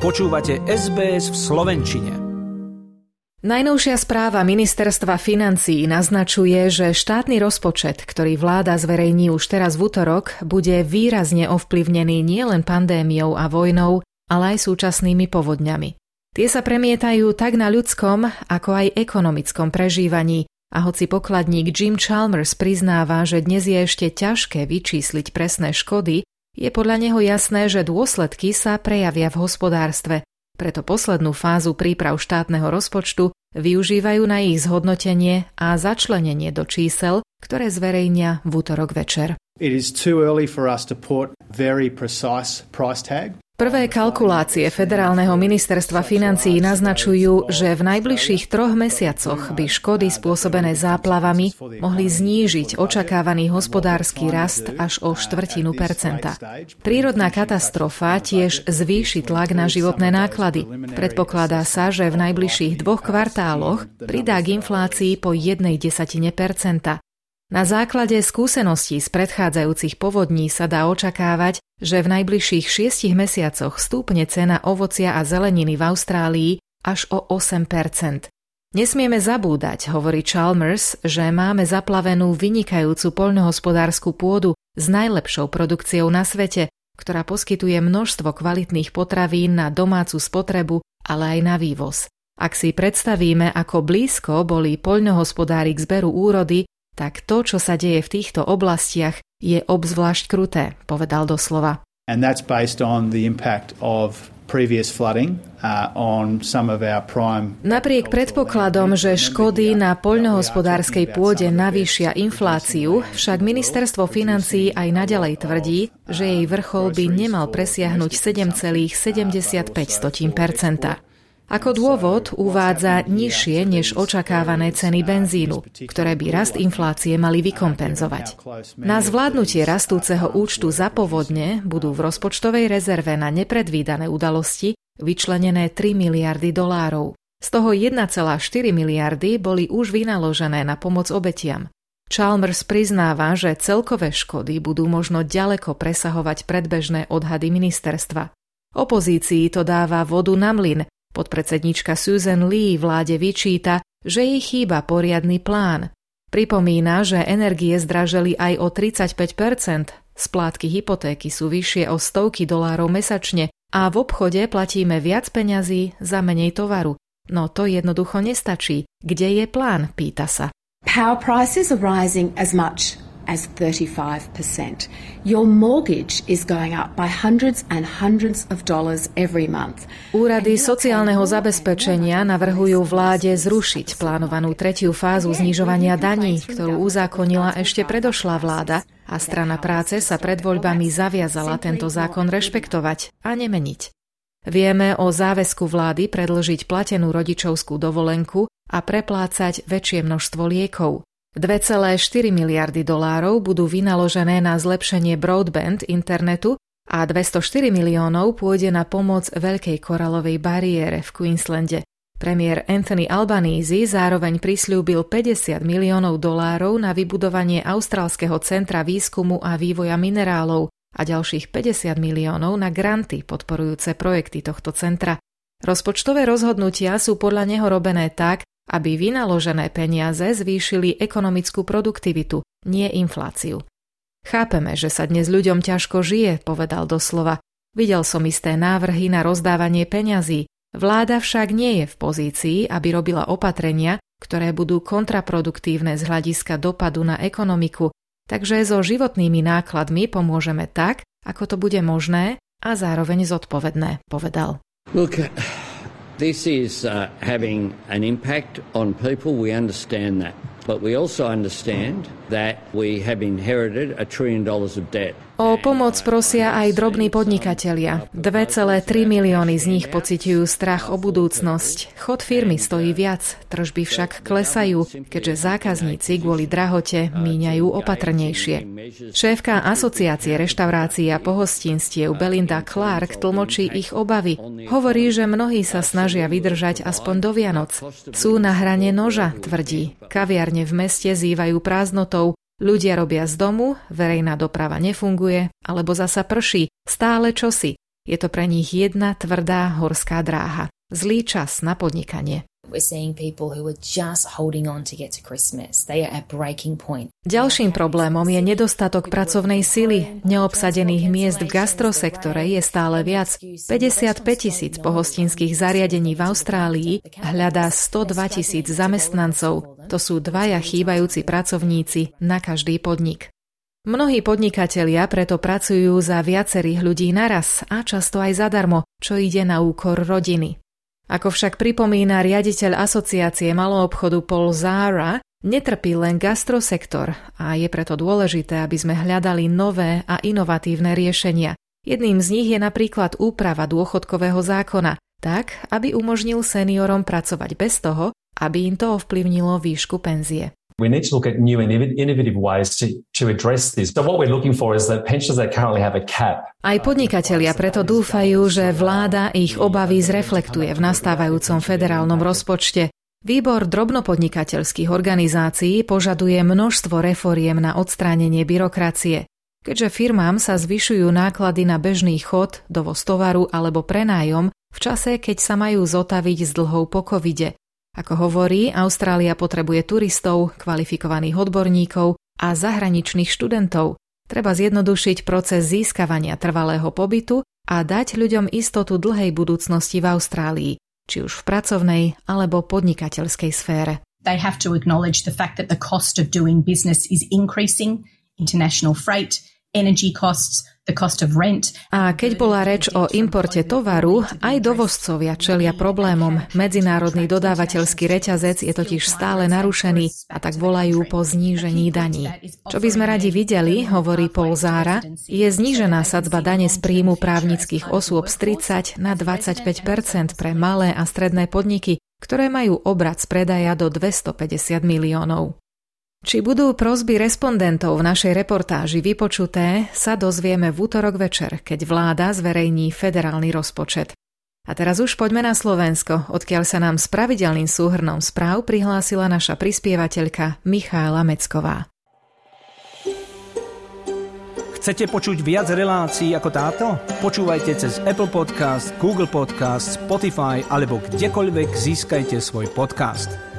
Počúvate SBS v Slovenčine. Najnovšia správa ministerstva financií naznačuje, že štátny rozpočet, ktorý vláda zverejní už teraz v útorok, bude výrazne ovplyvnený nielen pandémiou a vojnou, ale aj súčasnými povodňami. Tie sa premietajú tak na ľudskom, ako aj ekonomickom prežívaní a hoci pokladník Jim Chalmers priznáva, že dnes je ešte ťažké vyčísliť presné škody, je podľa neho jasné, že dôsledky sa prejavia v hospodárstve, preto poslednú fázu príprav štátneho rozpočtu využívajú na ich zhodnotenie a začlenenie do čísel, ktoré zverejnia v útorok večer. It is too early for us to put very precise price tag Prvé kalkulácie Federálneho ministerstva financií naznačujú, že v najbližších troch mesiacoch by škody spôsobené záplavami mohli znížiť očakávaný hospodársky rast až o štvrtinu percenta. Prírodná katastrofa tiež zvýši tlak na životné náklady. Predpokladá sa, že v najbližších dvoch kvartáloch pridá k inflácii po jednej desatine percenta. Na základe skúseností z predchádzajúcich povodní sa dá očakávať, že v najbližších šiestich mesiacoch stúpne cena ovocia a zeleniny v Austrálii až o 8% Nesmieme zabúdať, hovorí Chalmers, že máme zaplavenú vynikajúcu poľnohospodárskú pôdu s najlepšou produkciou na svete, ktorá poskytuje množstvo kvalitných potravín na domácu spotrebu, ale aj na vývoz. Ak si predstavíme, ako blízko boli poľnohospodári k zberu úrody, tak to, čo sa deje v týchto oblastiach, je obzvlášť kruté, povedal doslova. And that's based on the impact of uh, Napriek predpokladom, že škody na poľnohospodárskej pôde navýšia infláciu, však ministerstvo financií aj naďalej tvrdí, že jej vrchol by nemal presiahnuť 7,75 ako dôvod uvádza nižšie než očakávané ceny benzínu, ktoré by rast inflácie mali vykompenzovať. Na zvládnutie rastúceho účtu za povodne budú v rozpočtovej rezerve na nepredvídané udalosti vyčlenené 3 miliardy dolárov. Z toho 1,4 miliardy boli už vynaložené na pomoc obetiam. Chalmers priznáva, že celkové škody budú možno ďaleko presahovať predbežné odhady ministerstva. Opozícii to dáva vodu na mlyn Podpredsednička Susan Lee vláde vyčíta, že jej chýba poriadny plán. Pripomína, že energie zdraželi aj o 35% splátky hypotéky sú vyššie o stovky dolárov mesačne a v obchode platíme viac peňazí za menej tovaru. No to jednoducho nestačí. Kde je plán, pýta sa. Power prices are rising as much as 35%. Your mortgage is going up by hundreds and hundreds of dollars every month. Úrady sociálneho zabezpečenia navrhujú vláde zrušiť plánovanú tretiu fázu znižovania daní, ktorú uzákonila ešte predošlá vláda a strana práce sa pred voľbami zaviazala tento zákon rešpektovať a nemeniť. Vieme o záväzku vlády predlžiť platenú rodičovskú dovolenku a preplácať väčšie množstvo liekov. 2,4 miliardy dolárov budú vynaložené na zlepšenie broadband internetu a 204 miliónov pôjde na pomoc Veľkej koralovej bariére v Queenslande. Premiér Anthony Albanese zároveň prislúbil 50 miliónov dolárov na vybudovanie Austrálskeho centra výskumu a vývoja minerálov a ďalších 50 miliónov na granty podporujúce projekty tohto centra. Rozpočtové rozhodnutia sú podľa neho robené tak, aby vynaložené peniaze zvýšili ekonomickú produktivitu, nie infláciu. Chápeme, že sa dnes ľuďom ťažko žije, povedal doslova. Videl som isté návrhy na rozdávanie peňazí, vláda však nie je v pozícii, aby robila opatrenia, ktoré budú kontraproduktívne z hľadiska dopadu na ekonomiku, takže so životnými nákladmi pomôžeme tak, ako to bude možné a zároveň zodpovedné, povedal. Look, This is uh, having an impact on people. We understand that. But we also understand O pomoc prosia aj drobní podnikatelia. 2,3 milióny z nich pociťujú strach o budúcnosť. Chod firmy stojí viac, tržby však klesajú, keďže zákazníci kvôli drahote míňajú opatrnejšie. Šéfka asociácie reštaurácií a pohostinstiev Belinda Clark tlmočí ich obavy. Hovorí, že mnohí sa snažia vydržať aspoň do Vianoc. Sú na hrane noža, tvrdí. Kaviarne v meste zývajú prázdnotou, Ľudia robia z domu, verejná doprava nefunguje, alebo zasa prší, stále čosi. Je to pre nich jedna tvrdá horská dráha. Zlý čas na podnikanie. Ďalším problémom je nedostatok pracovnej sily. Neobsadených miest v gastrosektore je stále viac. 55 tisíc pohostinských zariadení v Austrálii hľadá 102 tisíc zamestnancov. To sú dvaja chýbajúci pracovníci na každý podnik. Mnohí podnikatelia preto pracujú za viacerých ľudí naraz a často aj zadarmo, čo ide na úkor rodiny. Ako však pripomína riaditeľ asociácie maloobchodu Paul Zara, netrpí len gastrosektor a je preto dôležité, aby sme hľadali nové a inovatívne riešenia. Jedným z nich je napríklad úprava dôchodkového zákona, tak, aby umožnil seniorom pracovať bez toho, aby im to ovplyvnilo výšku penzie. We need to look at new and innovative ways to, to address this. So what we're looking for is that pensions that currently have a cap. Aj podnikatelia preto dúfajú, že vláda ich obavy zreflektuje v nastávajúcom federálnom rozpočte. Výbor drobnopodnikateľských organizácií požaduje množstvo reforiem na odstránenie byrokracie. Keďže firmám sa zvyšujú náklady na bežný chod, dovoz tovaru alebo prenájom v čase, keď sa majú zotaviť s dlhou po covide – ako hovorí, Austrália potrebuje turistov, kvalifikovaných odborníkov a zahraničných študentov. Treba zjednodušiť proces získavania trvalého pobytu a dať ľuďom istotu dlhej budúcnosti v Austrálii, či už v pracovnej alebo podnikateľskej sfére. They have to acknowledge the fact that the cost of doing business is increasing, international freight, energy costs, a keď bola reč o importe tovaru, aj dovozcovia čelia problémom. Medzinárodný dodávateľský reťazec je totiž stále narušený a tak volajú po znížení daní. Čo by sme radi videli, hovorí Paul Zára, je znížená sadzba dane z príjmu právnických osôb z 30 na 25% pre malé a stredné podniky, ktoré majú obrad z predaja do 250 miliónov. Či budú prosby respondentov v našej reportáži vypočuté, sa dozvieme v útorok večer, keď vláda zverejní federálny rozpočet. A teraz už poďme na Slovensko, odkiaľ sa nám s pravidelným súhrnom správ prihlásila naša prispievateľka Michála Mecková. Chcete počuť viac relácií ako táto? Počúvajte cez Apple Podcast, Google Podcast, Spotify alebo kdekoľvek získajte svoj podcast.